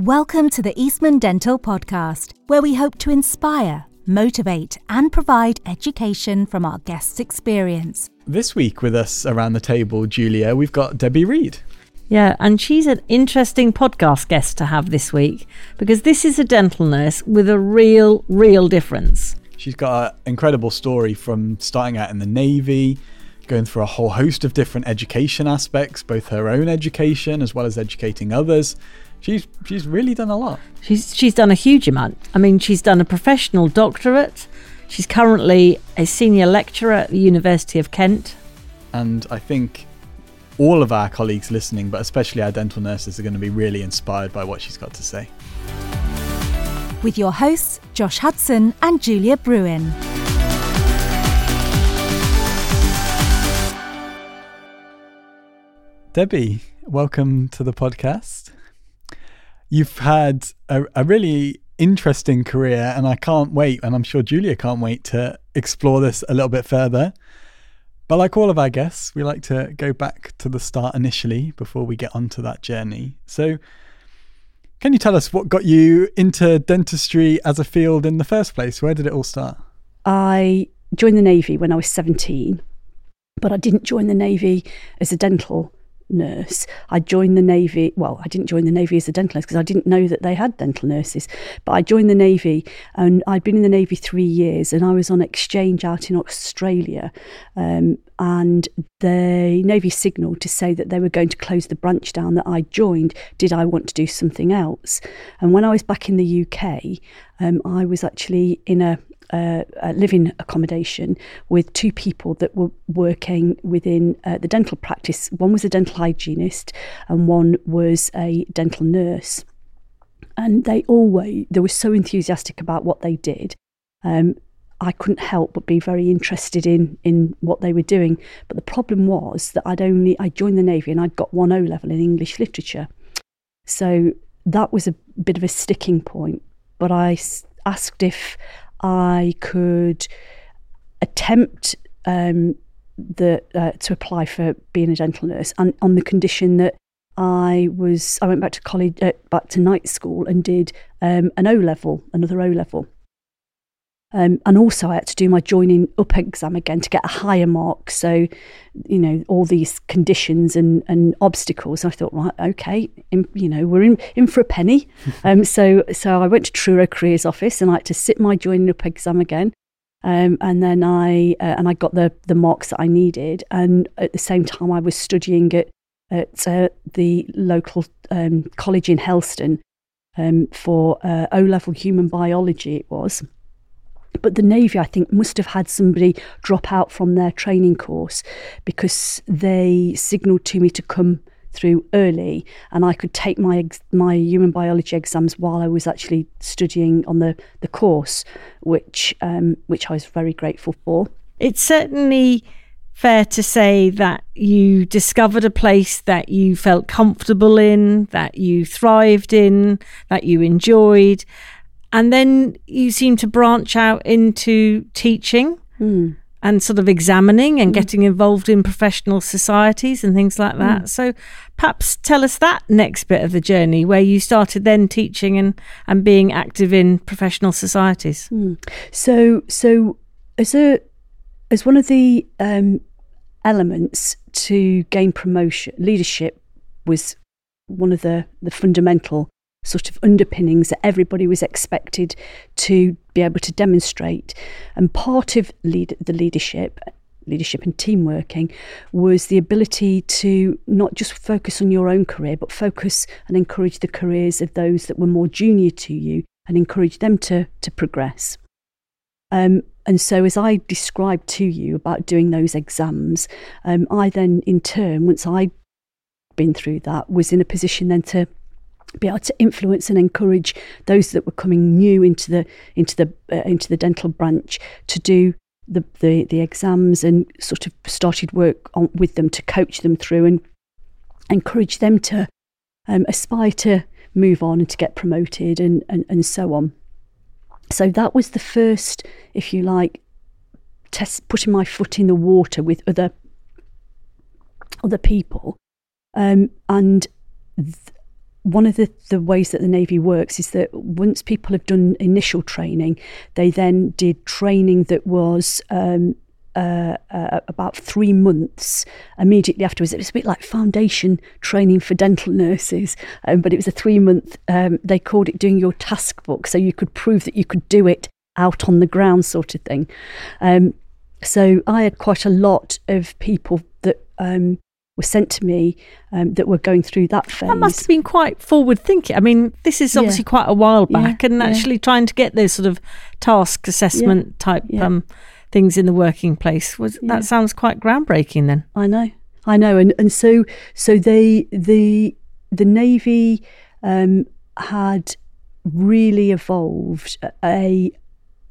Welcome to the Eastman Dental Podcast, where we hope to inspire, motivate, and provide education from our guests' experience. This week with us around the table, Julia, we've got Debbie Reed. Yeah, and she's an interesting podcast guest to have this week because this is a dental nurse with a real, real difference. She's got an incredible story from starting out in the Navy, going through a whole host of different education aspects, both her own education as well as educating others. She's she's really done a lot. She's she's done a huge amount. I mean, she's done a professional doctorate. She's currently a senior lecturer at the University of Kent. And I think all of our colleagues listening, but especially our dental nurses, are going to be really inspired by what she's got to say. With your hosts, Josh Hudson and Julia Bruin. Debbie, welcome to the podcast. You've had a, a, really interesting career, and I can't wait, and I'm sure Julia can't wait to explore this a little bit further. But like all of our guests, we like to go back to the start initially before we get onto that journey. So, can you tell us what got you into dentistry as a field in the first place? Where did it all start? I joined the Navy when I was 17, but I didn't join the Navy as a dental nurse. I joined the Navy. Well, I didn't join the Navy as a dental nurse because I didn't know that they had dental nurses. But I joined the Navy and I'd been in the Navy three years and I was on exchange out in Australia. Um, and the Navy signalled to say that they were going to close the branch down that I joined. Did I want to do something else? And when I was back in the UK, um, I was actually in a living accommodation with two people that were working within uh, the dental practice. One was a dental hygienist, and one was a dental nurse. And they always they were so enthusiastic about what they did. Um, I couldn't help but be very interested in in what they were doing. But the problem was that I'd only I joined the navy and I'd got one O level in English literature, so that was a bit of a sticking point. But I asked if I could attempt um, the uh, to apply for being a dental nurse, and on the condition that I was I went back to college, uh, back to night school, and did um, an O level, another O level. Um, and also, I had to do my joining up exam again to get a higher mark. So, you know, all these conditions and, and obstacles. I thought, right, okay, in, you know, we're in, in for a penny. um, so, so I went to Truro Careers Office and I had to sit my joining up exam again. Um, and then I uh, and I got the the marks that I needed. And at the same time, I was studying at at uh, the local um, college in Helston um, for uh, O level human biology. It was. But the Navy, I think, must have had somebody drop out from their training course because they signalled to me to come through early and I could take my my human biology exams while I was actually studying on the, the course, which um, which I was very grateful for. It's certainly fair to say that you discovered a place that you felt comfortable in, that you thrived in, that you enjoyed, and then you seem to branch out into teaching mm. and sort of examining and mm. getting involved in professional societies and things like that. Mm. So perhaps tell us that next bit of the journey where you started then teaching and, and being active in professional societies. Hmm. So so as a as one of the um, elements to gain promotion leadership was one of the the fundamental sort of underpinnings that everybody was expected to be able to demonstrate. And part of lead, the leadership, leadership and team working, was the ability to not just focus on your own career, but focus and encourage the careers of those that were more junior to you and encourage them to, to progress. Um, and so, as I described to you about doing those exams, um, I then, in turn, once I'd been through that, was in a position then to be able to influence and encourage those that were coming new into the into the uh, into the dental branch to do the, the the exams and sort of started work on, with them to coach them through and encourage them to um, aspire to move on and to get promoted and, and and so on. So that was the first, if you like, test putting my foot in the water with other other people, um, and. Th- one of the, the ways that the Navy works is that once people have done initial training, they then did training that was um, uh, uh, about three months immediately afterwards. It was a bit like foundation training for dental nurses, um, but it was a three month, um, they called it doing your task book. So you could prove that you could do it out on the ground, sort of thing. Um, so I had quite a lot of people that um, were sent to me um, that were going through that phase. That must have been quite forward thinking. I mean, this is obviously Yeah. quite a while Yeah, back, and yeah. actually trying to get those sort of task assessment type yeah. um, things in the working place was Yeah. that sounds quite groundbreaking. Then I know, I know, and and so so they the the navy um, had really evolved a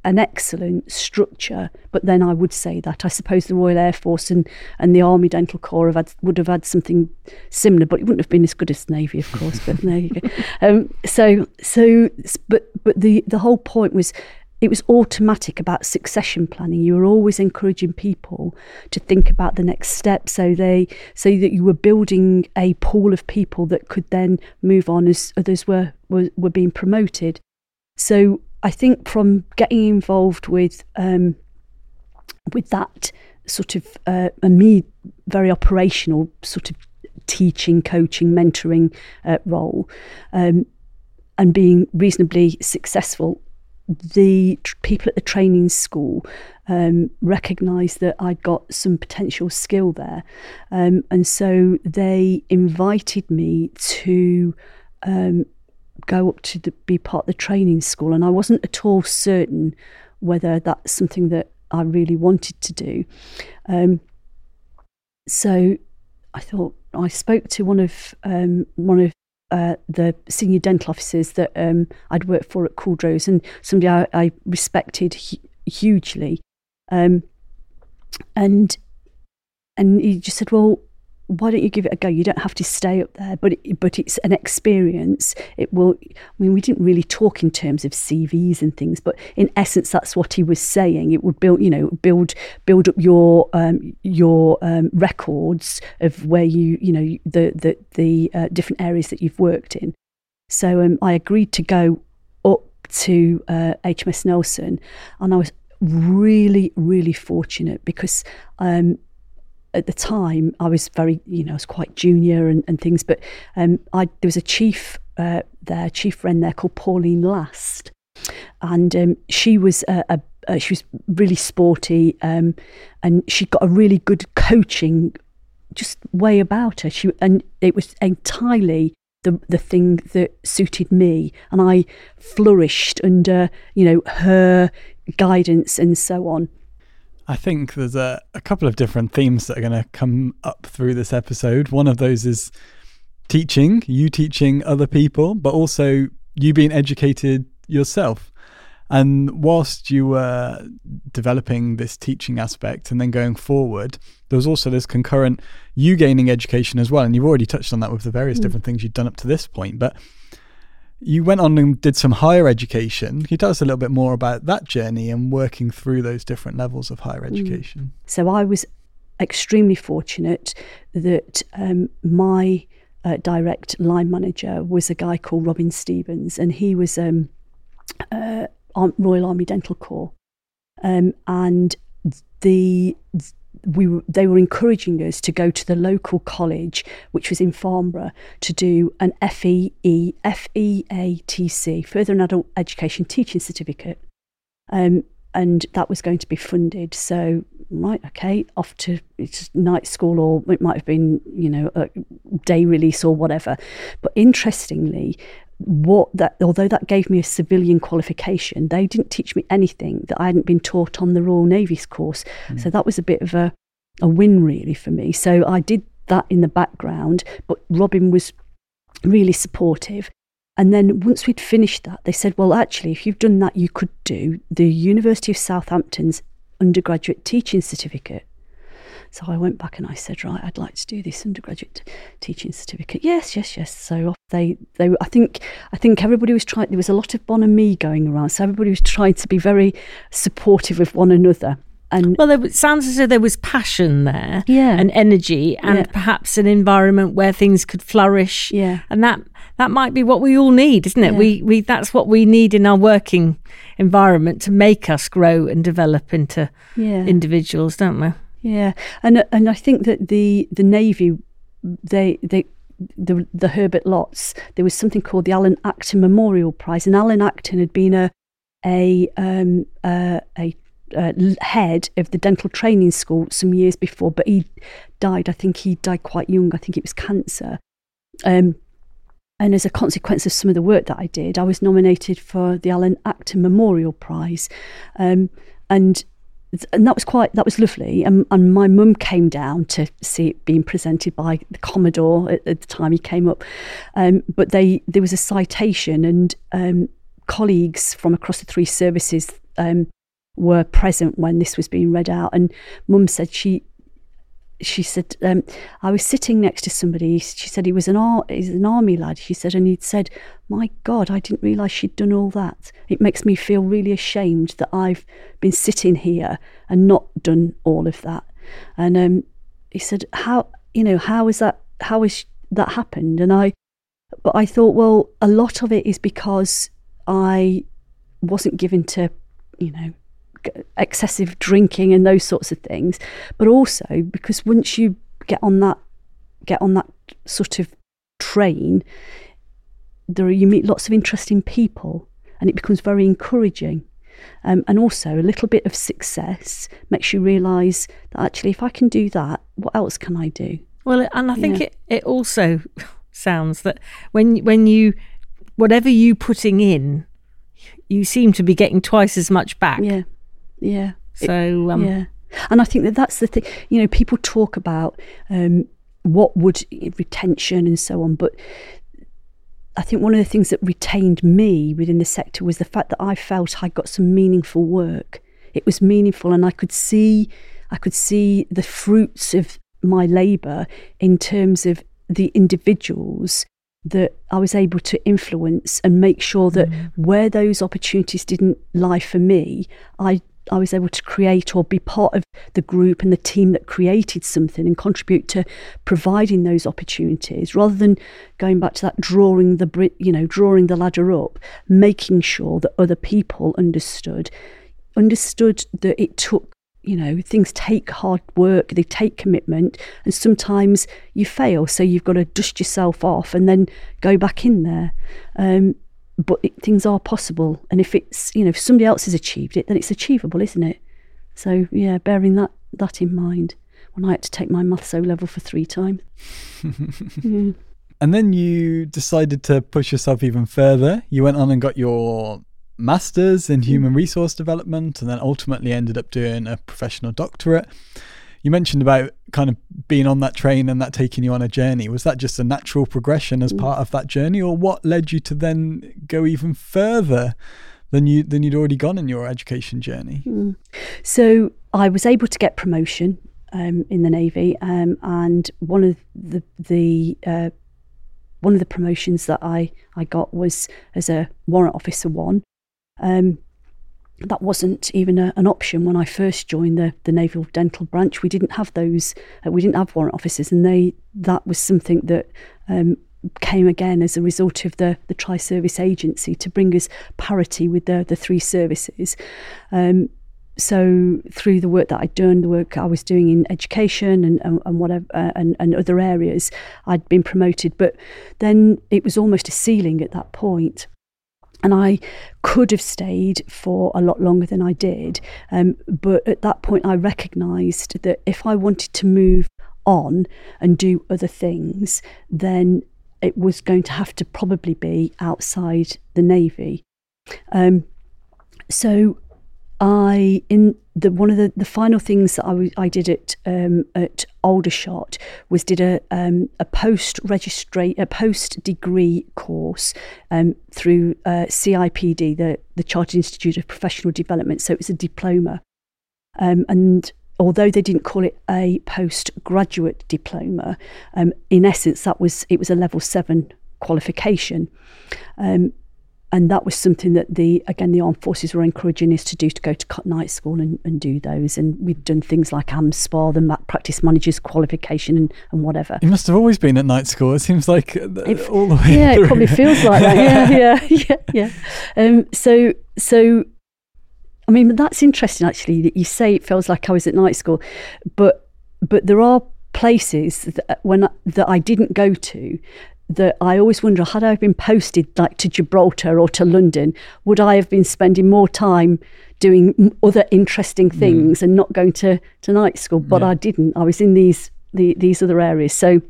an excellent structure, but then I would say that I suppose the Royal Air Force and, and the Army Dental Corps have had, would have had something similar, but it wouldn't have been as good as the Navy, of course. But there you go. Um, so so but but the the whole point was it was automatic about succession planning. You were always encouraging people to think about the next step, so they so that you were building a pool of people that could then move on as others were were, were being promoted. So I think from getting involved with um, with that sort of uh, a me very operational sort of teaching, coaching, mentoring uh, role, um, and being reasonably successful, the tr- people at the training school um, recognised that I'd got some potential skill there, um, and so they invited me to. Go up to the, be part of the training school, and I wasn't at all certain whether that's something that I really wanted to do. Um, so I thought I spoke to one of um, one of uh, the senior dental officers that um, I'd worked for at Culdrose, and somebody I, I respected hu- hugely, um, and and he just said, "Well, why don't you give it a go? You don't have to stay up there, but it, but it's an experience. It will. I mean, we didn't really talk in terms of CVs and things, but in essence, that's what he was saying. It would build, you know, build build up your um, your um, records of where you, you know, the the the uh, different areas that you've worked in. So um, I agreed to go up to uh, HMS Nelson, and I was really really fortunate because. Um, at the time, I was very, you know, I was quite junior and, and things, but um, I there was a chief uh, there, chief Wren there called Pauline Last, and um, she was a, a, a she was really sporty, um, and she got a really good coaching just way about her. She and it was entirely the the thing that suited me, and I flourished under you know her guidance and so on. I think there's a, a couple of different themes that are going to come up through this episode. One of those is teaching, you teaching other people, but also you being educated yourself. And whilst you were developing this teaching aspect and then going forward, there was also this concurrent you gaining education as well. And you've already touched on that with the various hmm. different things you've done up to this point. But you went on and did some higher education. Can you tell us a little bit more about that journey and working through those different levels of higher education? So I was extremely fortunate that um, my uh, direct line manager was a guy called Robin Stevens, and he was um, uh, Royal Army Dental Corps, um, and the we were, they were encouraging us to go to the local college, which was in Farnborough, to do an FEE, FEATC, Further and Adult Education Teaching Certificate. Um, and that was going to be funded. So, right, okay, off to night school, or it might have been, you know, a day release or whatever. But interestingly, what that although that gave me a civilian qualification, they didn't teach me anything that I hadn't been taught on the Royal Navy's course. Hmm. So that was a bit of a a win really for me. So I did that in the background, but Robin was really supportive. And then once we'd finished that, they said, well, actually, if you've done that, you could do the University of Southampton's undergraduate teaching certificate. So I went back and I said, right, I'd like to do this undergraduate teaching certificate. Yes, yes, yes. So off they, they, I think, I think everybody was trying. There was a lot of bonhomie going around, so everybody was trying to be very supportive of one another. and Well, there, it sounds as though there was passion there, Yeah. and energy, and Yeah. perhaps an environment where things could flourish. Yeah. and that that might be what we all need, isn't it? Yeah. We we that's what we need in our working environment to make us grow and develop into yeah, individuals, don't we? Yeah, and and I think that the the navy, they they. The the Herbert Lots. There was something called the Alan Acton Memorial Prize, and Alan Acton had been a a um, a head of the dental training school some years before, but he died. I think he died quite young. I think it was cancer. Um, and as a consequence of some of the work that I did, I was nominated for the Alan Acton Memorial Prize, um, and and that was quite that was lovely. And, and my mum came down to see it being presented by the Commodore at, at the time he came up. Um, but they there was a citation, and um, colleagues from across the three services um, were present when this was being read out. And Mum said she she said um, I was sitting next to somebody. She said he was an ar- he's an army lad. She said, and he'd said, "My God, I didn't realise she'd done all that. It makes me feel really ashamed that I've been sitting here and not done all of that." And um, he said, "How you know how is that? how is that happened?" And I, but I thought, well, a lot of it is because I wasn't given to, you know, excessive drinking and those sorts of things, but also because once you get on that get on that sort of train, there are, you meet lots of interesting people, and it becomes very encouraging. Um, and also, a little bit of success makes you realise that actually, if I can do that, what else can I do? Well, and I think Yeah. it, it also sounds that when when you whatever you putting in, you seem to be getting twice as much back. Yeah, yeah. So um, yeah. And i think that that's the thing you know people talk about um, what would retention and so on but i think one of the things that retained me within the sector was the fact that i felt i got some meaningful work. It was meaningful and i could see i could see the fruits of my labor in terms of the individuals that I was able to influence and make sure that where those opportunities didn't lie for me, I I was able to create or be part of the group and the team that created something and contribute to providing those opportunities rather than going back to that drawing the you know drawing the ladder up making sure that other people understood understood that it took you know things take hard work they take commitment and sometimes you fail so you've got to dust yourself off and then go back in there. Um, but it, things are possible and if it's you know if somebody else has achieved it then it's achievable isn't it so yeah bearing that that in mind when i had to take my maths o level for three times Yeah. And then you decided to push yourself even further. You went on and got your master's in human mm. resource development and then ultimately ended up doing a professional doctorate. You mentioned about kind of being on that train and that taking you on a journey. Was that just a natural progression as part of that journey or what led you to then go even further than you than you'd already gone in your education journey? So I was able to get promotion um, in the navy, um, and one of the the uh, one of the promotions that I I got was as a warrant officer one. Um, that wasn't even a, an option when I first joined the the naval dental branch. We didn't have those. Uh, we didn't have warrant officers, and they that was something that. Um, came again as a result of the the tri service agency to bring us parity with the the three services. Um, so through the work that I'd done, the work I was doing in education and and, and whatever uh, and, and other areas, I'd been promoted. But then it was almost a ceiling at that point. And I could have stayed for a lot longer than I did. Um, but at that point, I recognised that if I wanted to move on and do other things, then it was going to have to probably be outside the Navy. Um, so I in the one of the, the final things that I, w- I did at um, at Aldershot was did a um, a post registra- a post degree course um, through uh, CIPD the the Chartered Institute of Professional Development. So it was a diploma. Um, and although they didn't call it a postgraduate diploma um, in essence that was it was a level 7 qualification. Um, and that was something that the again the armed forces were encouraging us to do to go to cut night school and, and do those. And we've done things like AMSPAR the practice managers qualification and, and whatever. You must have always been at night school. It seems like uh, It- all the way yeah through. it probably feels like that. Yeah yeah yeah yeah. Um so so I mean that's interesting actually that you say it feels like I was at night school. But but there are places that when that I didn't go to that I always wonder had I been posted like to Gibraltar or to London would I have been spending more time doing other interesting things and not going to to night school but Yeah. I didn't I was in these the, these other areas so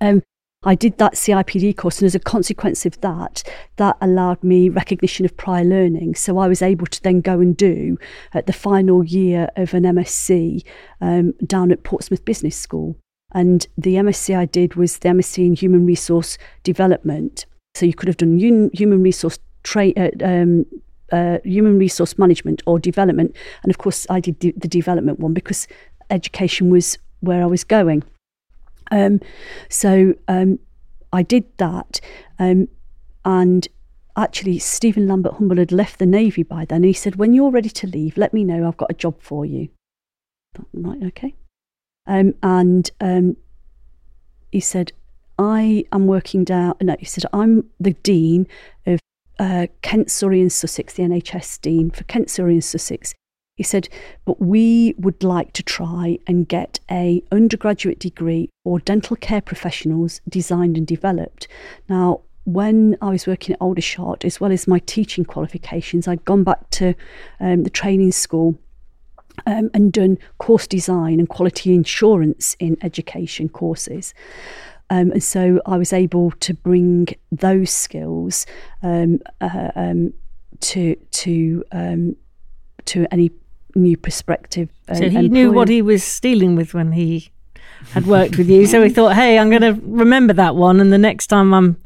um I did that CIPD course, and as a consequence of that, that allowed me recognition of prior learning. So I was able to then go and do at the final year of an MSc um, down at Portsmouth Business School. And the MSc I did was the MSc in Human Resource Development. So you could have done un- human resource tra- uh, um, uh, human resource management or development, and of course I did the development one because education was where I was going. Um, so um, I did that, um, and actually Stephen Lambert Humble had left the navy by then. He said, "When you're ready to leave, let me know. I've got a job for you." Thought, Right, okay. Um, and um, he said, "I am working down." No, he said, "I'm the dean of uh, Kent, Surrey, and Sussex, the NHS dean for Kent, Surrey, and Sussex." He said, but we would like to try and get a undergraduate degree for dental care professionals designed and developed. Now, when I was working at Aldershot, as well as my teaching qualifications, I'd gone back to um, the training school um, and done course design and quality insurance in education courses. Um, and so I was able to bring those skills um, uh, um, to to um, to any new perspective. Uh, So he knew what he was dealing with when he had worked with you. So he thought, hey, I'm going to remember that one. And the next time I'm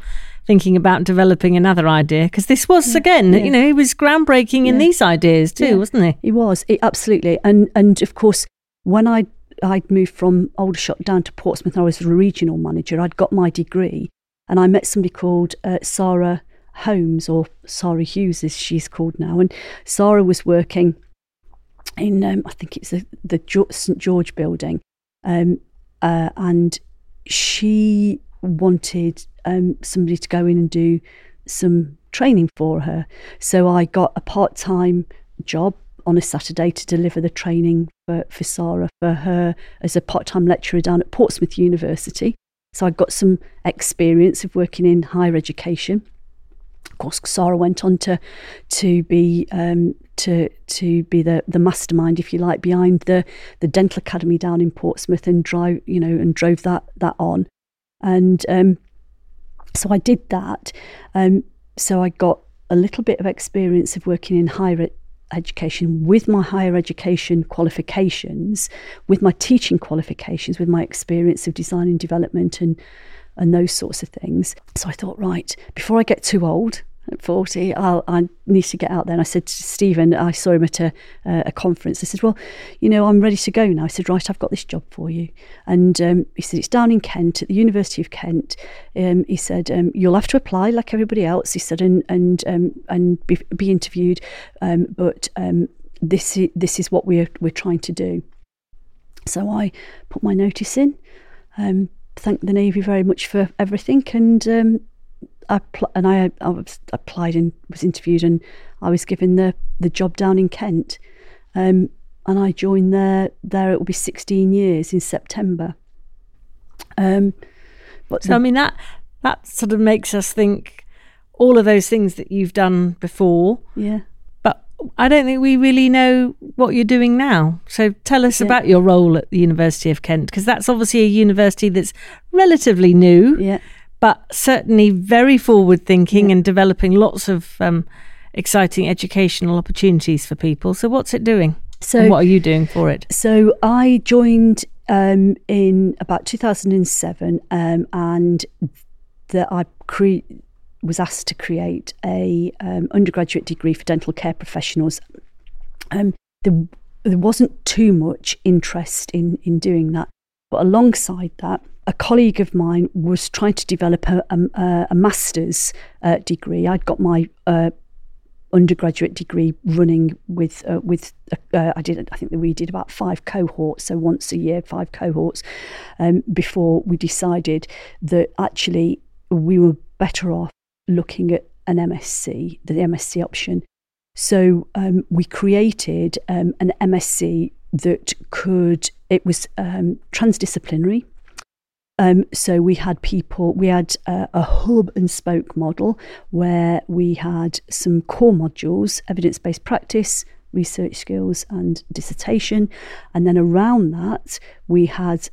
thinking about developing another idea, because this was, again, yeah. you know, he was groundbreaking in these ideas too, Yeah. wasn't he? He was it, absolutely, and and of course when I I'd moved from Aldershot down to Portsmouth, and I was a regional manager. I'd got my degree, and I met somebody called uh, Sarah Holmes or Sarah Hughes, as she's called now, and Sarah was working in um, I think it's the, the St George building, um, uh, and she wanted um, somebody to go in and do some training for her. So I got a part time job on a Saturday to deliver the training for, for Sarah for her as a part time lecturer down at Portsmouth University. So I got some experience of working in higher education. Of course, Sarah went on to to be um, to to be the the mastermind, if you like, behind the the dental academy down in Portsmouth, and drive you know and drove that that on, and um, so I did that. Um, so I got a little bit of experience of working in higher ed- education with my higher education qualifications, with my teaching qualifications, with my experience of design and development and and those sorts of things. So I thought, right, before I get too old, at 40, I'll, I need to get out there. And I said to Stephen, I saw him at a, uh, a conference. I said, well, you know, I'm ready to go now. I said, right, I've got this job for you. And um, he said, it's down in Kent, at the University of Kent. Um, he said, um, you'll have to apply like everybody else. He said, and and um, and be, be interviewed. Um, but um, this is, this is what we're we're trying to do. So I put my notice in. Um, thank the Navy very much for everything, and I pl- and I, I was applied and was interviewed, and I was given the the job down in Kent, um, and I joined there. There it will be sixteen years in September. Um, but So, I mean, that, that sort of makes us think all of those things that you've done before, yeah, but I don't think we really know what you're doing now. So tell us Yeah. about your role at the University of Kent, because that's obviously a university that's relatively new. yeah. But certainly very forward thinking and developing lots of um, exciting educational opportunities for people. So, what's it doing? So and what are you doing for it? So I joined um, in about 2007, um, and that I cre- was asked to create a um, undergraduate degree for dental care professionals. Um, there, there wasn't too much interest in in doing that, but alongside that, a colleague of mine was trying to develop a, a, a master's uh, degree. I'd got my uh, undergraduate degree running with uh, with uh, I did I think we did about five cohorts so once a year five cohorts um, before we decided that actually we were better off looking at an MSc the MSc option so um, we created um, an MSc that could it was um, transdisciplinary um, so we had people, we had uh, a hub and spoke model where we had some core modules, evidence based practice, research skills, and dissertation. And then around that, we had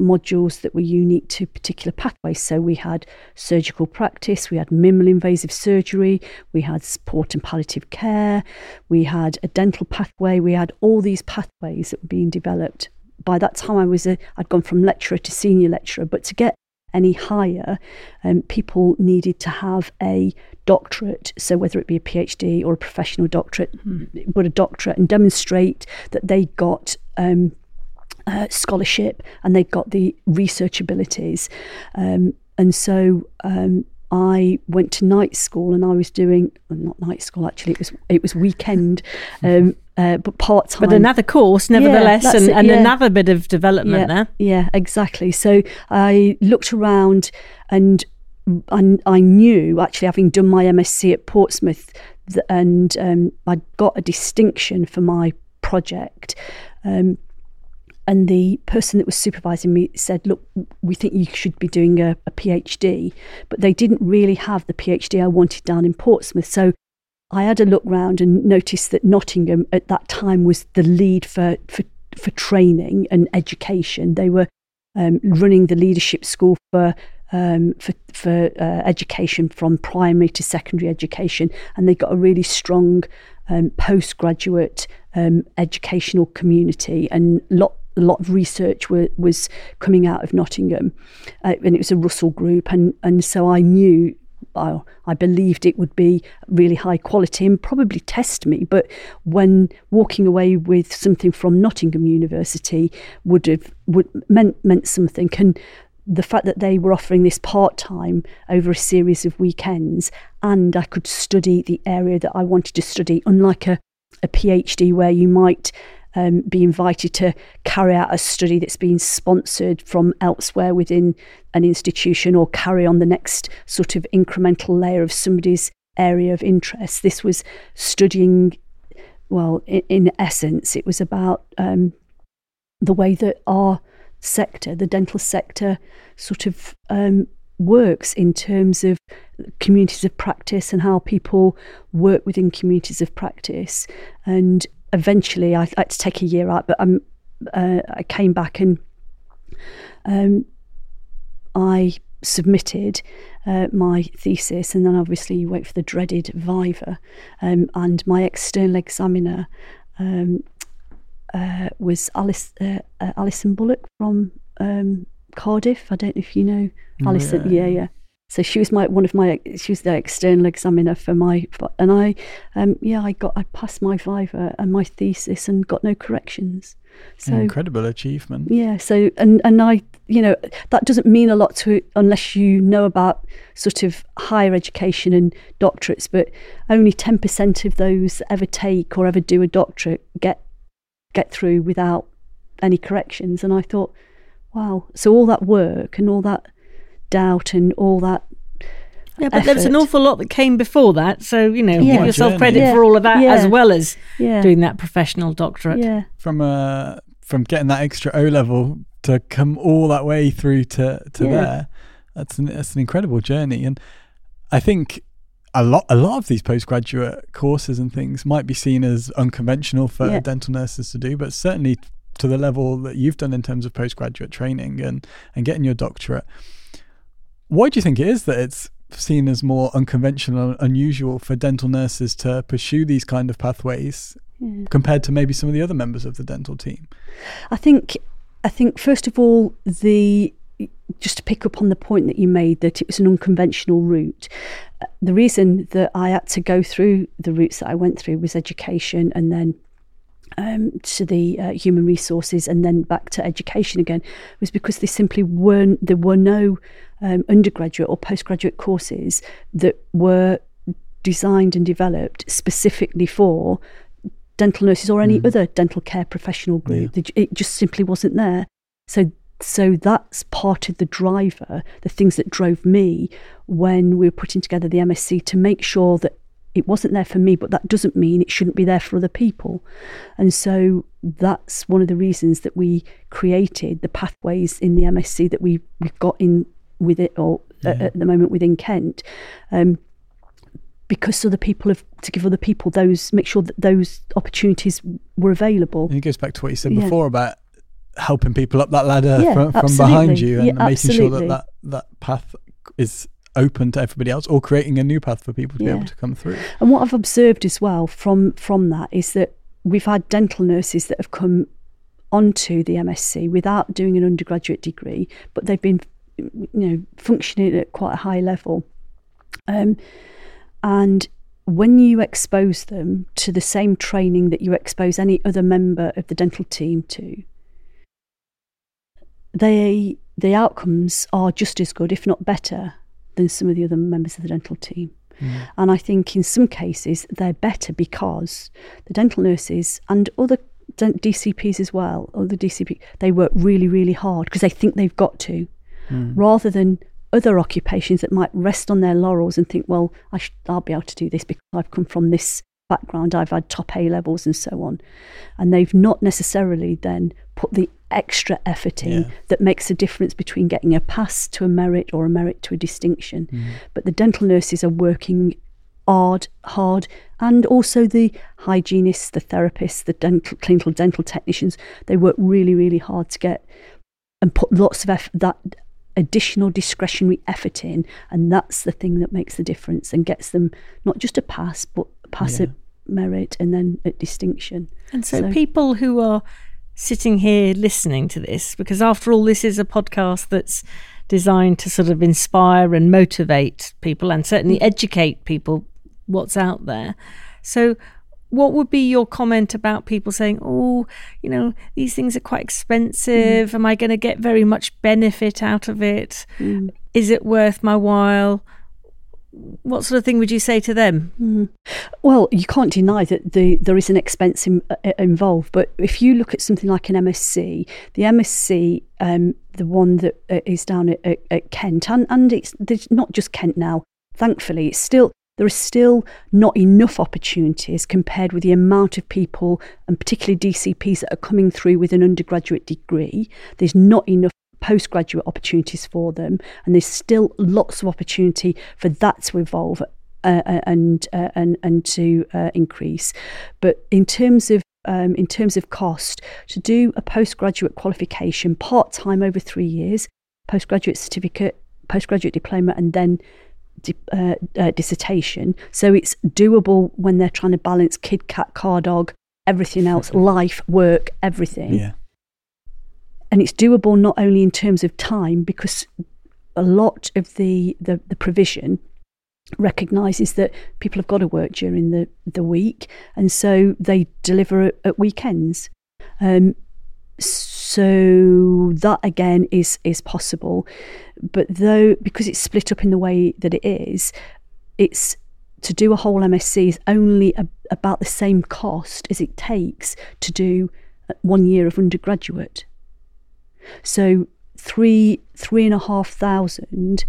modules that were unique to particular pathways. So we had surgical practice, we had minimal invasive surgery, we had support and palliative care, we had a dental pathway, we had all these pathways that were being developed by that time I was a, I'd gone from lecturer to senior lecturer, but to get any higher, um, people needed to have a doctorate. So whether it be a PhD or a professional doctorate, mm. but a doctorate and demonstrate that they got um, uh, scholarship and they got the research abilities. Um, and so um, I went to night school and I was doing well, not night school actually it was it was weekend um, uh, but part time but another course nevertheless yeah, and, and yeah. another bit of development yeah, there yeah exactly so I looked around and I, I knew actually having done my MSc at Portsmouth and um, I got a distinction for my project um, and the person that was supervising me said, Look, we think you should be doing a, a, PhD. But they didn't really have the PhD I wanted down in Portsmouth. So I had a look round and noticed that Nottingham at that time was the lead for, for, for training and education. They were um, running the leadership school for. Um, for for uh, education from primary to secondary education, and they got a really strong um, postgraduate um, educational community and lot a lot of research were, was coming out of Nottingham, uh, and it was a Russell group, and and so I knew. I, I believed it would be really high quality and probably test me, but when walking away with something from Nottingham University would have would meant meant something. And the fact that they were offering this part time over a series of weekends, and I could study the area that I wanted to study, unlike a, a PhD where you might um, be invited to carry out a study that's been sponsored from elsewhere within an institution or carry on the next sort of incremental layer of somebody's area of interest. This was studying, well, in, in essence, it was about um, the way that our sector, the dental sector, sort of um, works in terms of communities of practice and how people work within communities of practice. And eventually I had to take a year out, but uh, I came back and um, I submitted uh, my thesis, and then obviously you wait for the dreaded viva. Um, and my external examiner um, uh, was Alice uh, uh, Alison Bullock from um, Cardiff. I don't know if you know Alison. Yeah, yeah. yeah. So she was my one of my she was the external examiner for my and I um yeah I got I passed my viva and my thesis and got no corrections. So An incredible achievement. Yeah. So and and I you know that doesn't mean a lot to unless you know about sort of higher education and doctorates, but only ten percent of those that ever take or ever do a doctorate get get through without any corrections. And I thought, wow. So all that work and all that doubt and all that. Yeah, but there's an awful lot that came before that. So, you know, yeah. give yourself journey. credit yeah. for all of that yeah. as well as doing that professional doctorate. Yeah. From uh from getting that extra O level to come all that way through to, to there. That's an that's an incredible journey. And I think a lot a lot of these postgraduate courses and things might be seen as unconventional for dental nurses to do, but certainly to the level that you've done in terms of postgraduate training and, and getting your doctorate why do you think it is that it's seen as more unconventional and unusual for dental nurses to pursue these kind of pathways yeah. compared to maybe some of the other members of the dental team? I think I think first of all the just to pick up on the point that you made that it was an unconventional route. Uh, the reason that I had to go through the routes that I went through was education and then um, to the uh, human resources and then back to education again was because they simply weren't there were no um, undergraduate or postgraduate courses that were designed and developed specifically for dental nurses or any Mm. other dental care professional group. J- It just simply wasn't there. So so that's part of the driver, the things that drove me when we were putting together the MSc to make sure that it wasn't there for me, but that doesn't mean it shouldn't be there for other people. And so that's one of the reasons that we created the pathways in the MSc that we, we've got in with it or at, Yeah. at the moment within Kent. Um, because other people have to give other people those make sure that those opportunities were available. And it goes back to what you said Yeah. before about helping people up that ladder Yeah, from, from behind you and making sure that, that that path is open to everybody else or creating a new path for people to be able to come through. And what I've observed as well from from that is that we've had dental nurses that have come onto the MSc without doing an undergraduate degree, but they've been, you know, functioning at quite a high level. Um, and when you expose them to the same training that you expose any other member of the dental team to, they the outcomes are just as good, if not better, than some of the other members of the dental team. Mm. And I think in some cases they're better because the dental nurses and other DCPs as well, other DCP, they work really, really hard because they think they've got to, mm. rather than other occupations that might rest on their laurels and think, well, I sh- I'll be able to do this because I've come from this background, I've had top A levels and so on. And they've not necessarily then put the extra efforting Yeah. that makes a difference between getting a pass to a merit or a merit to a distinction. Mm-hmm. But the dental nurses are working hard, hard, and also the hygienists, the therapists, the dental, clinical dental technicians. They work really, really hard to get and put lots of effort, that additional discretionary effort in, and that's the thing that makes the difference and gets them not just a pass, but a pass Yeah. at merit and then at distinction. And so, So- people who are sitting here listening to this, because after all, this is a podcast that's designed to sort of inspire and motivate people and certainly mm. educate people what's out there. So, what would be your comment about people saying, oh, you know, these things are quite expensive? Mm. Am I going to get very much benefit out of it? Mm. Is it worth my while? What sort of thing would you say to them? Well, you can't deny that the there is an expense in, uh, involved, but if you look at something like an MSc, the MSc, um, the one that uh, is down at, at, at Kent, and, and it's not just Kent now. Thankfully, it's still there are still not enough opportunities compared with the amount of people, and particularly DCPs that are coming through with an undergraduate degree. There's not enough postgraduate opportunities for them, and there's still lots of opportunity for that to evolve uh, uh, and uh, and and to uh, increase. But in terms of um, in terms of cost, to do a postgraduate qualification part time over three years, postgraduate certificate, postgraduate diploma, and then di- uh, uh, dissertation. So it's doable when they're trying to balance kid, cat, car, dog, everything else, life, work, everything Yeah. And it's doable not only in terms of time because a lot of the the, the provision recognizes that people have got to work during the the week and so they deliver at, at weekends. Um so that again is is possible. But though because it's split up in the way that it is it's to do a whole MSc is only a, about the same cost as it takes to do uh, one year of undergraduate so three three and a half thousand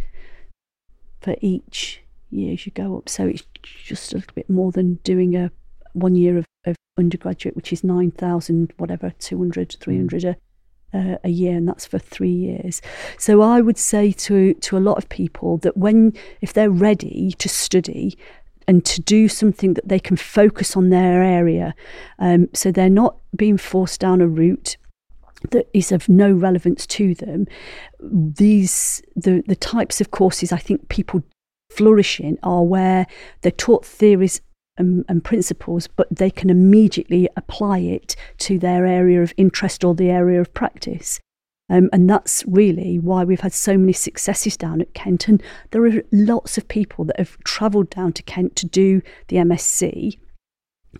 for each year as you go up. So it's just a little bit more than doing a one year of, of undergraduate, which is nine thousand whatever, 200, 300 a, uh, a year, and that's for three years. So I would say to to a lot of people that when if they're ready to study and to do something that they can focus on their area, um, so they're not being forced down a route that is of no relevance to them. These the the types of courses I think people flourish in are where they're taught theories and, and principles, but they can immediately apply it to their area of interest or the area of practice. Um, and that's really why we've had so many successes down at Kent. And there are lots of people that have travelled down to Kent to do the MSc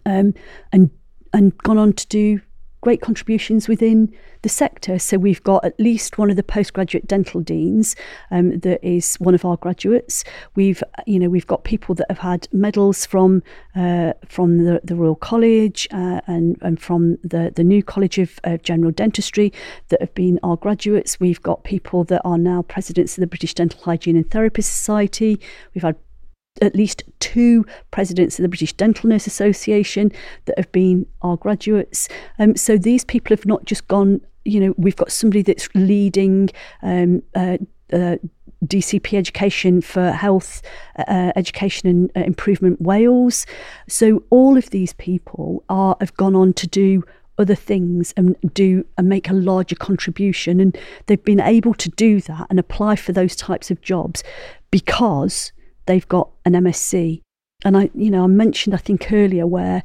um, and and gone on to do great contributions within the sector. So we've got at least one of the postgraduate dental deans um, that is one of our graduates. We've you know we've got people that have had medals from uh, from the, the Royal College uh, and and from the the new College of uh, General Dentistry that have been our graduates. We've got people that are now presidents of the British Dental Hygiene and Therapist Society. We've had at least two presidents of the British Dental Nurse Association that have been our graduates. Um, so these people have not just gone, you know, we've got somebody that's leading um, uh, uh, DCP education for health uh, education and uh, improvement Wales. So all of these people are have gone on to do other things and do and make a larger contribution and they've been able to do that and apply for those types of jobs because they've got an MSc. And I, you know, I mentioned I think earlier where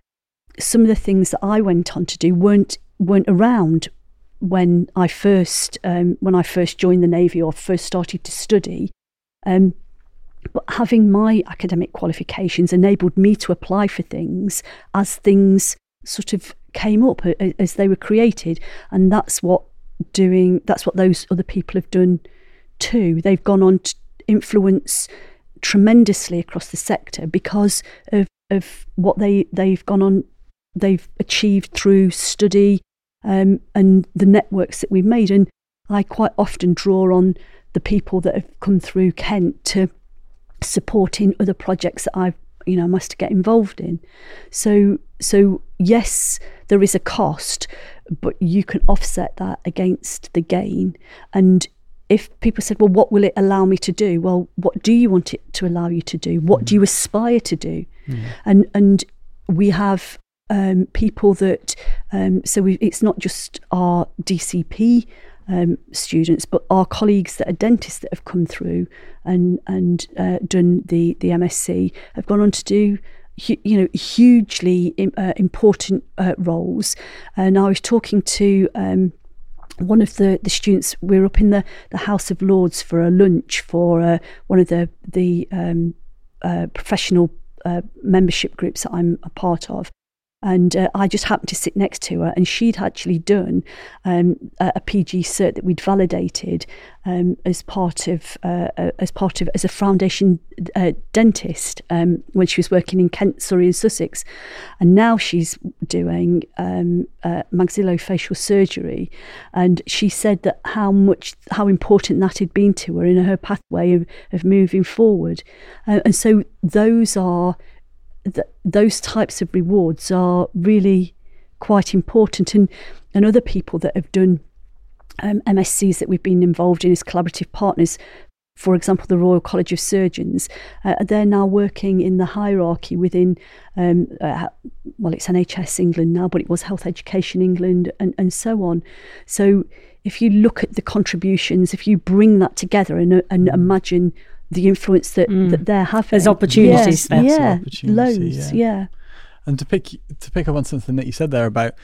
some of the things that I went on to do weren't weren't around when I first um, when I first joined the navy or first started to study. Um, but having my academic qualifications enabled me to apply for things as things sort of came up as they were created, and that's what doing. That's what those other people have done too. They've gone on to influence tremendously across the sector because of, of what they, they've gone on, they've achieved through study um, and the networks that we've made. And I quite often draw on the people that have come through Kent to support in other projects that I've you know must get involved in. So so yes, there is a cost, but you can offset that against the gain. And if people said, well, what will it allow me to do? Well, what do you want it to allow you to do? What do you aspire to do? Mm. And and we have um, people that um, so we, it's not just our DCP um, students, but our colleagues that are dentists that have come through and and uh, done the the MSc have gone on to do you know hugely uh, important uh, roles. And I was talking to um, one of the, the students, we were up in the, the House of Lords for a lunch for uh, one of the, the um, uh, professional uh, membership groups that I'm a part of. And uh, I just happened to sit next to her, and she'd actually done um, a, a, PG cert that we'd validated um, as part of uh, uh, as part of as a foundation uh, dentist um, when she was working in Kent, Surrey, and Sussex, and now she's doing um, uh, maxillofacial surgery. And she said that how much how important that had been to her in her pathway of, of moving forward, uh, and so those are th- those types of rewards are really quite important. And, and other people that have done um, MSCs that we've been involved in as collaborative partners, for example, the Royal College of Surgeons, uh, they're now working in the hierarchy within, um, uh, well, it's NHS England now, but it was Health Education England and, and so on. So if you look at the contributions, if you bring that together and, and imagine the influence that, mm. that they're having. There's opportunities yeah, there. Yeah, opportunity, loads, yeah. yeah. And to pick to pick up on something that you said there about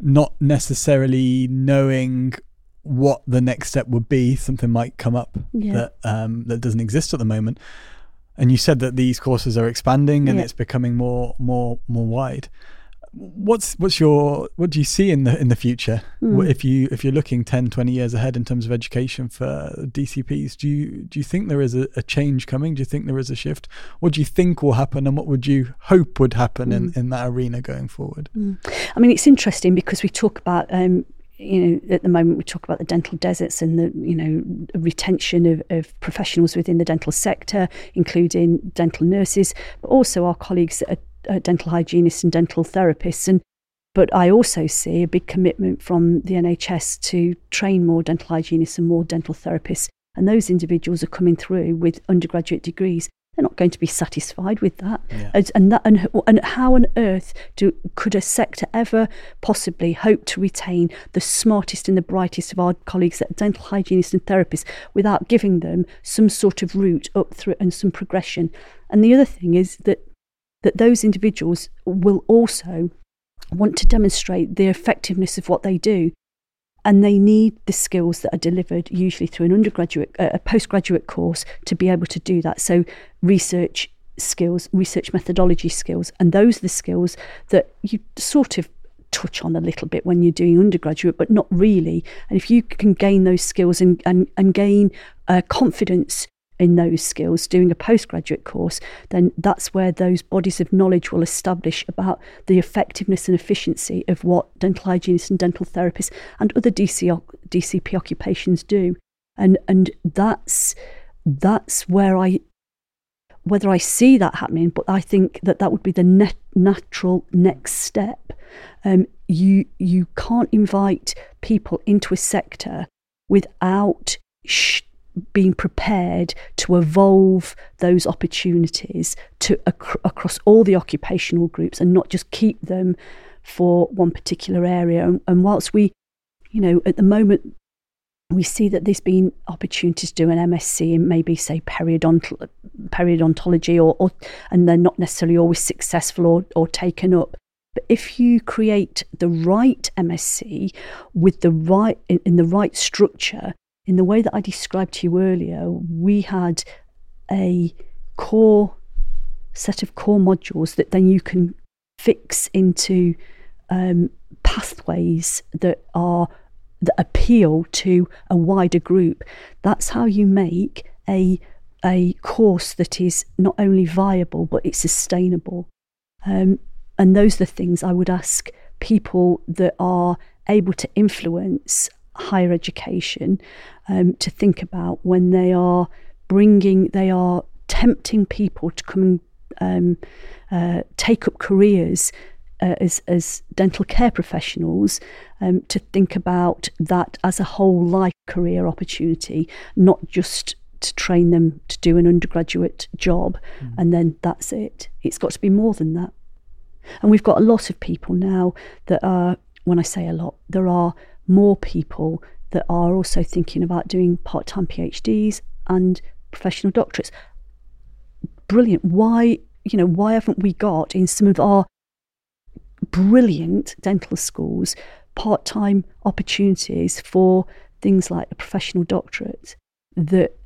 not necessarily knowing what the next step would be, something might come up yeah. that um, that doesn't exist at the moment. And you said that these courses are expanding and yeah. it's becoming more more more wide what's what's your what do you see in the in the future mm. if you if you're looking 10 20 years ahead in terms of education for dcps do you do you think there is a, a change coming do you think there is a shift what do you think will happen and what would you hope would happen mm. in hmm. in that arena going forward mm. i mean it's interesting because we talk about um, you know, at the moment we talk about the dental deserts and the, you know, retention of, of professionals within the dental sector, including dental nurses, but also our colleagues that are uh, dental hygienists and dental therapists. And but I also see a big commitment from the NHS to train more dental hygienists and more dental therapists. And those individuals are coming through with undergraduate degrees. They're not going to be satisfied with that. Yeah. And, and, that and, and how on earth do could a sector ever possibly hope to retain the smartest and the brightest of our colleagues that are dental hygienists and therapists without giving them some sort of route up through and some progression? And the other thing is that that those individuals will also want to demonstrate the effectiveness of what they do. And they need the skills that are delivered usually through an undergraduate, uh, a postgraduate course to be able to do that. So, research skills, research methodology skills, and those are the skills that you sort of touch on a little bit when you're doing undergraduate, but not really. And if you can gain those skills and, and, and gain uh, confidence in those skills doing a postgraduate course, then that's where those bodies of knowledge will establish about the effectiveness and efficiency of what dental hygienists and dental therapists and other DC, DCP occupations do. And, and that's, that's where I whether I see that happening, but I think that that would be the net, natural next step. Um, you you can't invite people into a sector without sh- being prepared to evolve those opportunities to ac- across all the occupational groups and not just keep them for one particular area. And, and whilst we, you know, at the moment we see that there's been opportunities to do an MSc in maybe say periodontal, periodontology or, or and they're not necessarily always successful or, or taken up. But if you create the right MSc with the right in, in the right structure, in the way that I described to you earlier, we had a core set of core modules that then you can fix into um, pathways that are that appeal to a wider group. That's how you make a a course that is not only viable but it's sustainable. Um, and those are the things I would ask people that are able to influence higher education um, to think about when they are bringing, they are tempting people to come and um, uh, take up careers uh, as, as dental care professionals um, to think about that as a whole life career opportunity, not just to train them to do an undergraduate job mm. and then that's it. It's got to be more than that. And we've got a lot of people now that are, when I say a lot, there are more people that are also thinking about doing part time PhDs and professional doctorates. Brilliant. Why, you know, why haven't we got in some of our brilliant dental schools part time opportunities for things like a professional doctorate that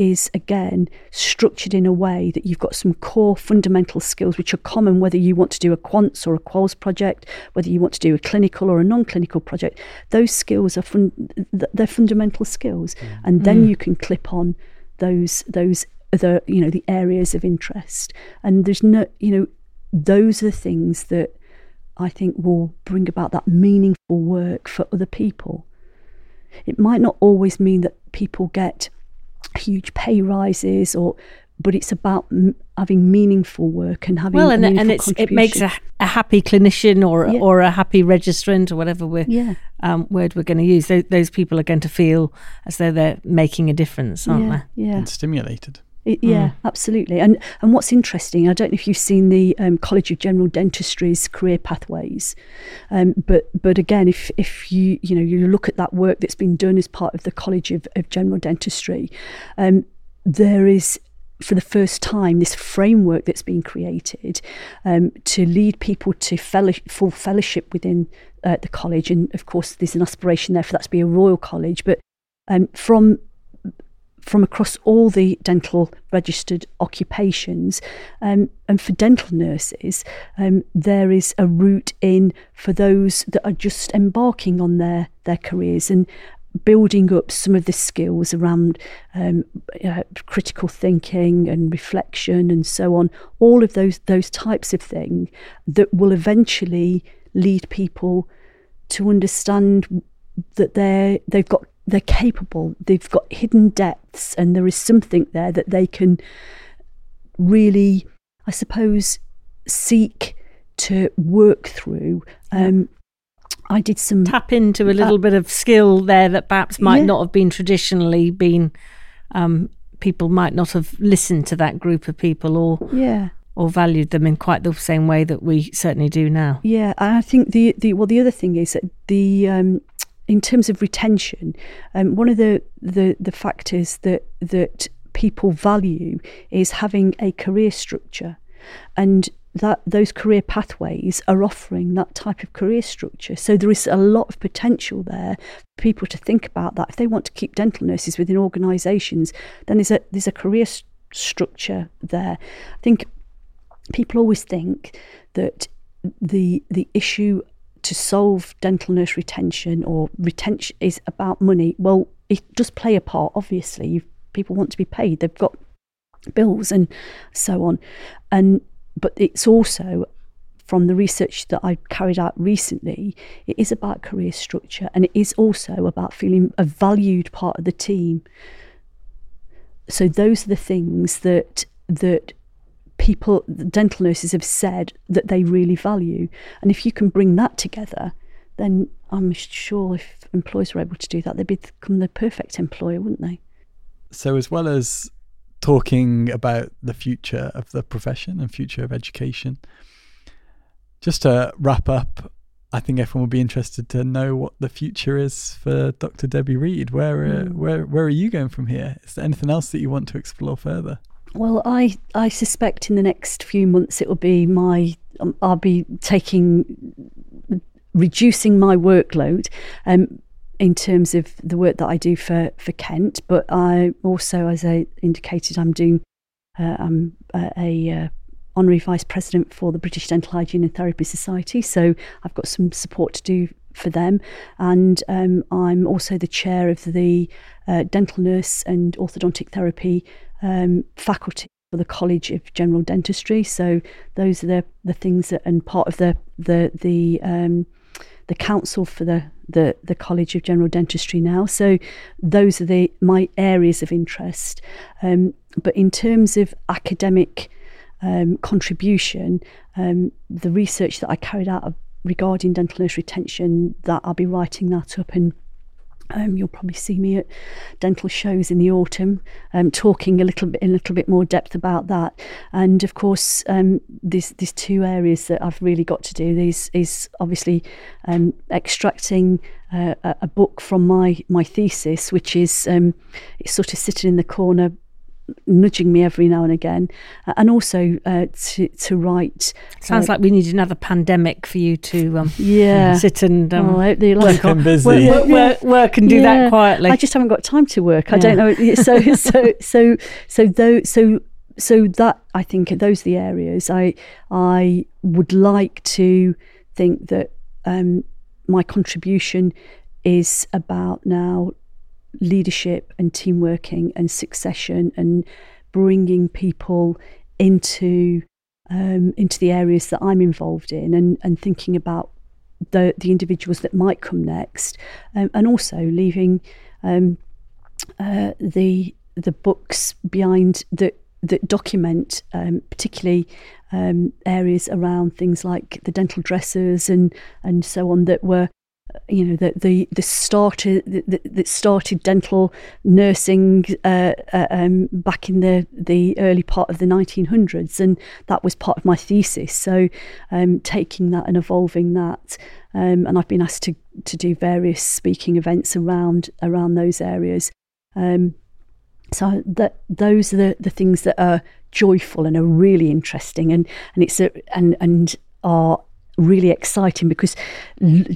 is again structured in a way that you've got some core fundamental skills which are common whether you want to do a quants or a quals project whether you want to do a clinical or a non-clinical project those skills are fun- they're fundamental skills mm. and then mm. you can clip on those those other you know the areas of interest and there's no you know those are the things that I think will bring about that meaningful work for other people. It might not always mean that people get huge pay rises or but it's about m- having meaningful work and having well, and, and it's it makes a, a happy clinician or yeah. or a happy registrant or whatever we're, yeah. um, word we're going to use. Those, those, people are going to feel as though they're making a difference, aren't yeah, they? Yeah, and stimulated. It, yeah, mm. absolutely. And and what's interesting, I don't know if you've seen the um, College of General Dentistry's career pathways, um, but but again, if if you you know you look at that work that's been done as part of the College of, of General Dentistry, um, there is for the first time this framework that's been created um, to lead people to fellow, full fellowship within uh, the college. And of course, there's an aspiration there for that to be a royal college. But um, from from across all the dental registered occupations. Um, and for dental nurses, um, there is a route in for those that are just embarking on their, their careers and building up some of the skills around um, uh, critical thinking and reflection and so on. All of those those types of thing that will eventually lead people to understand that they they've got they're capable, they've got hidden depths, and there is something there that they can really, I suppose, seek to work through. Um, I did some tap into a little uh, bit of skill there that perhaps might yeah. not have been traditionally been. Um, people might not have listened to that group of people or yeah or valued them in quite the same way that we certainly do now. Yeah, I think the the well the other thing is that the um, in terms of retention, um, one of the, the, the factors that that people value is having a career structure, and that those career pathways are offering that type of career structure. So there is a lot of potential there for people to think about that. If they want to keep dental nurses within organisations, then there's a there's a career st- structure there. I think people always think that the the issue to solve dental nurse retention or retention is about money. Well, it does play a part. Obviously, people want to be paid. They've got bills and so on, and but it's also from the research that I carried out recently, it is about career structure and it is also about feeling a valued part of the team. So those are the things that that people, dental nurses have said that they really value. And if you can bring that together, then I'm sure if employers were able to do that, they'd become the perfect employer, wouldn't they? So, as well as talking about the future of the profession and future of education, just to wrap up, I think everyone will be interested to know what the future is for Dr. Debbie Reed. Where, mm. where, where are you going from here? Is there anything else that you want to explore further? Well, I I suspect in the next few months it will be my um, I'll be taking reducing my workload. Um, in terms of the work that I do for, for Kent, but I also, as I indicated, I'm doing uh, I'm a, a uh, honorary vice president for the British Dental Hygiene and Therapy Society, so I've got some support to do for them, and um, I'm also the chair of the uh, dental nurse and orthodontic therapy um, faculty for the College of General Dentistry. So those are the, the things that, and part of the the the um, the council for the, the the College of General Dentistry now. So those are the my areas of interest. Um, but in terms of academic um, contribution, um, the research that I carried out regarding dental nurse retention, that I'll be writing that up and um, you'll probably see me at dental shows in the autumn, um, talking a little bit in a little bit more depth about that. And of course, um, these these two areas that I've really got to do. These is obviously um, extracting uh, a, book from my my thesis, which is um, it's sort of sitting in the corner nudging me every now and again, uh, and also uh, to to write. Sounds uh, like we need another pandemic for you to um, yeah sit and um, oh, work, on, busy. Work, work, work, and do yeah. that quietly. I just haven't got time to work. I don't know. So so so so though so so that I think those are the areas I I would like to think that um, my contribution is about now leadership and team working and succession and bringing people into um, into the areas that I'm involved in and, and thinking about the the individuals that might come next. Um, and also leaving um, uh, the the books behind that that document um, particularly um, areas around things like the dental dressers and and so on that were you know the the the started that the started dental nursing uh, uh, um, back in the the early part of the 1900s, and that was part of my thesis. So, um, taking that and evolving that, um, and I've been asked to to do various speaking events around around those areas. Um, so that those are the, the things that are joyful and are really interesting, and and it's a, and and are really exciting because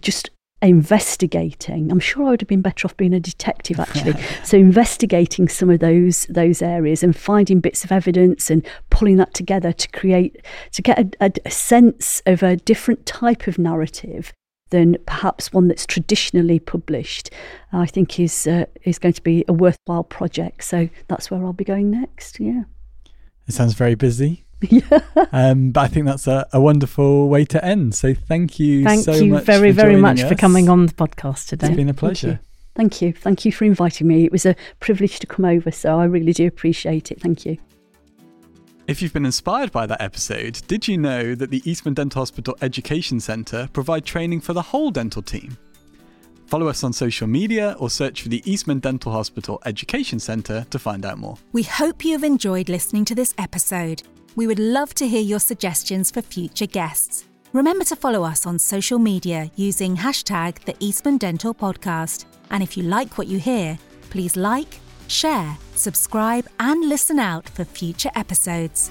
just investigating. I'm sure I would have been better off being a detective actually. so investigating some of those those areas and finding bits of evidence and pulling that together to create to get a, a, a sense of a different type of narrative than perhaps one that's traditionally published. I think is uh, is going to be a worthwhile project. So that's where I'll be going next. Yeah. It sounds very busy. Yeah. Um, but I think that's a, a, wonderful way to end. So thank you thank so you much very, very much us. for coming on the podcast today. It's been a pleasure. Thank you. thank you. Thank you. for inviting me. It was a privilege to come over, so I really do appreciate it. Thank you. If you've been inspired by that episode, did you know that the Eastman Dental Hospital Education Centre provide training for the whole dental team? Follow us on social media or search for the Eastman Dental Hospital Education Centre to find out more. We hope you've enjoyed listening to this episode. We would love to hear your suggestions for future guests. Remember to follow us on social media using hashtag the Eastman Dental Podcast. And if you like what you hear, please like, share, subscribe, and listen out for future episodes.